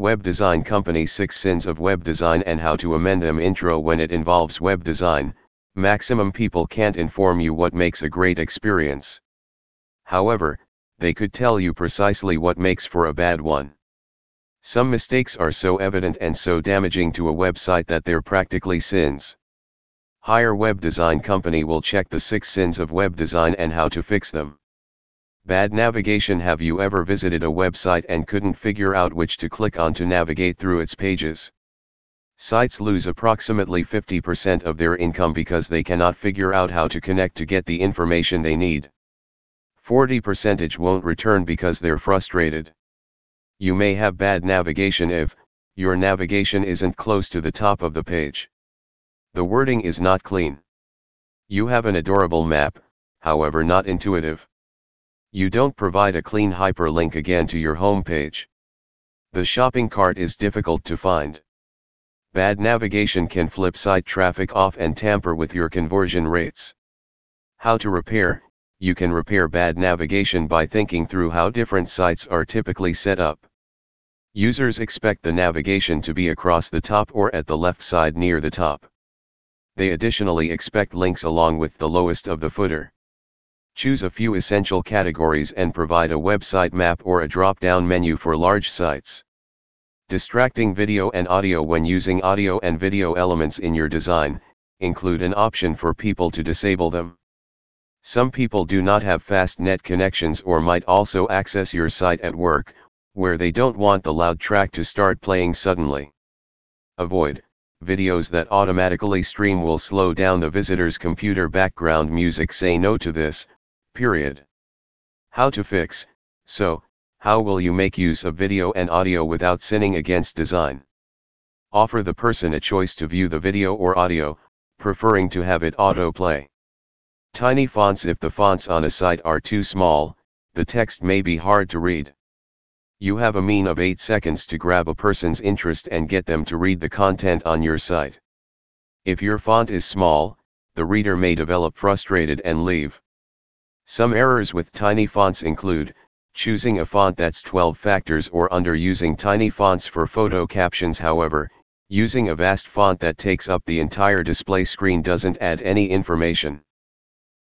Web Design Company 6 Sins of Web Design and How to Amend Them Intro When it involves web design, maximum people can't inform you what makes a great experience. However, they could tell you precisely what makes for a bad one. Some mistakes are so evident and so damaging to a website that they're practically sins. Hire Web Design Company will check the six sins of web design and how to fix them. Bad navigation Have you ever visited a website and couldn't figure out which to click on to navigate through its pages? Sites lose approximately 50% of their income because they cannot figure out how to connect to get the information they need. 40% won't return because they're frustrated. You may have bad navigation if, your navigation isn't close to the top of the page. The wording is not clean. You have an adorable map, however not intuitive. You don't provide a clean hyperlink again to your homepage. The shopping cart is difficult to find. Bad navigation can flip site traffic off and tamper with your conversion rates. How to repair You can repair bad navigation by thinking through how different sites are typically set up. Users expect the navigation to be across the top or at the left side near the top. They additionally expect links along with the lowest of the footer. Choose a few essential categories and provide a website map or a drop-down menu for large sites. Distracting video and audio When using audio and video elements in your design, include an option for people to disable them. Some people do not have fast net connections or might also access your site at work, where they don't want the loud track to start playing suddenly. Avoid, videos that automatically stream will slow down the visitor's computer background music say no to this, period. How to fix, so, how will you make use of video and audio without sinning against design? Offer the person a choice to view the video or audio, preferring to have it autoplay. Tiny fonts If the fonts on a site are too small, the text may be hard to read. You have a mean of 8 seconds to grab a person's interest and get them to read the content on your site. If your font is small, the reader may develop frustrated and leave. Some errors with tiny fonts include, choosing a font that's 12 factors or under using tiny fonts for photo captions however, using a vast font that takes up the entire display screen doesn't add any information.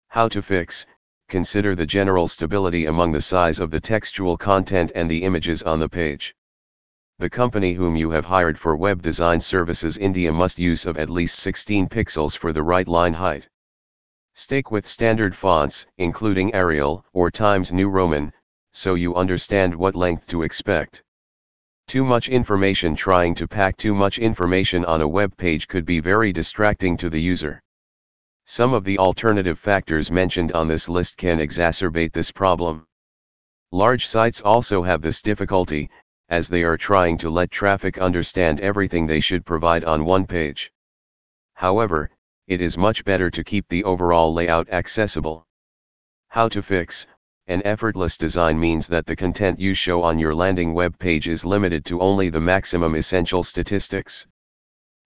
How to fix, consider the general stability among the size of the textual content and the images on the page. The company whom you have hired for web design services India must use of at least 16 pixels for the right line height. Stick with standard fonts, including Arial or Times New Roman, so you understand what length to expect. Too much information Trying to pack too much information on a web page could be very distracting to the user. Some of the alternative factors mentioned on this list can exacerbate this problem. Large sites also have this difficulty, as they are trying to let traffic understand everything they should provide on one page. However, it is much better to keep the overall layout accessible. How to fix An effortless design means that the content you show on your landing web page is limited to only the maximum essential statistics.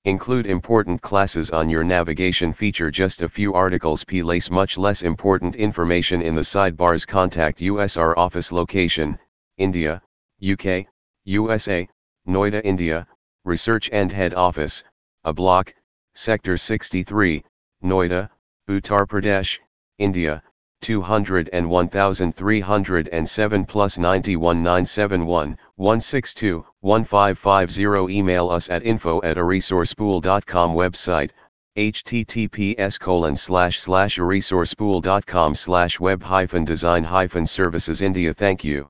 Include important classes on your navigation feature just a few articles place much less important information in the sidebars contact USR office location, India, UK, USA, Noida India, research and head office, a block, sector 63, Noida, Uttar Pradesh, India, 201,307 plus 91971, 162, 1550 Email us at info at a aresourcepool.com website, https colon slash slash aresourcepool.com slash web hyphen design hyphen services India Thank you.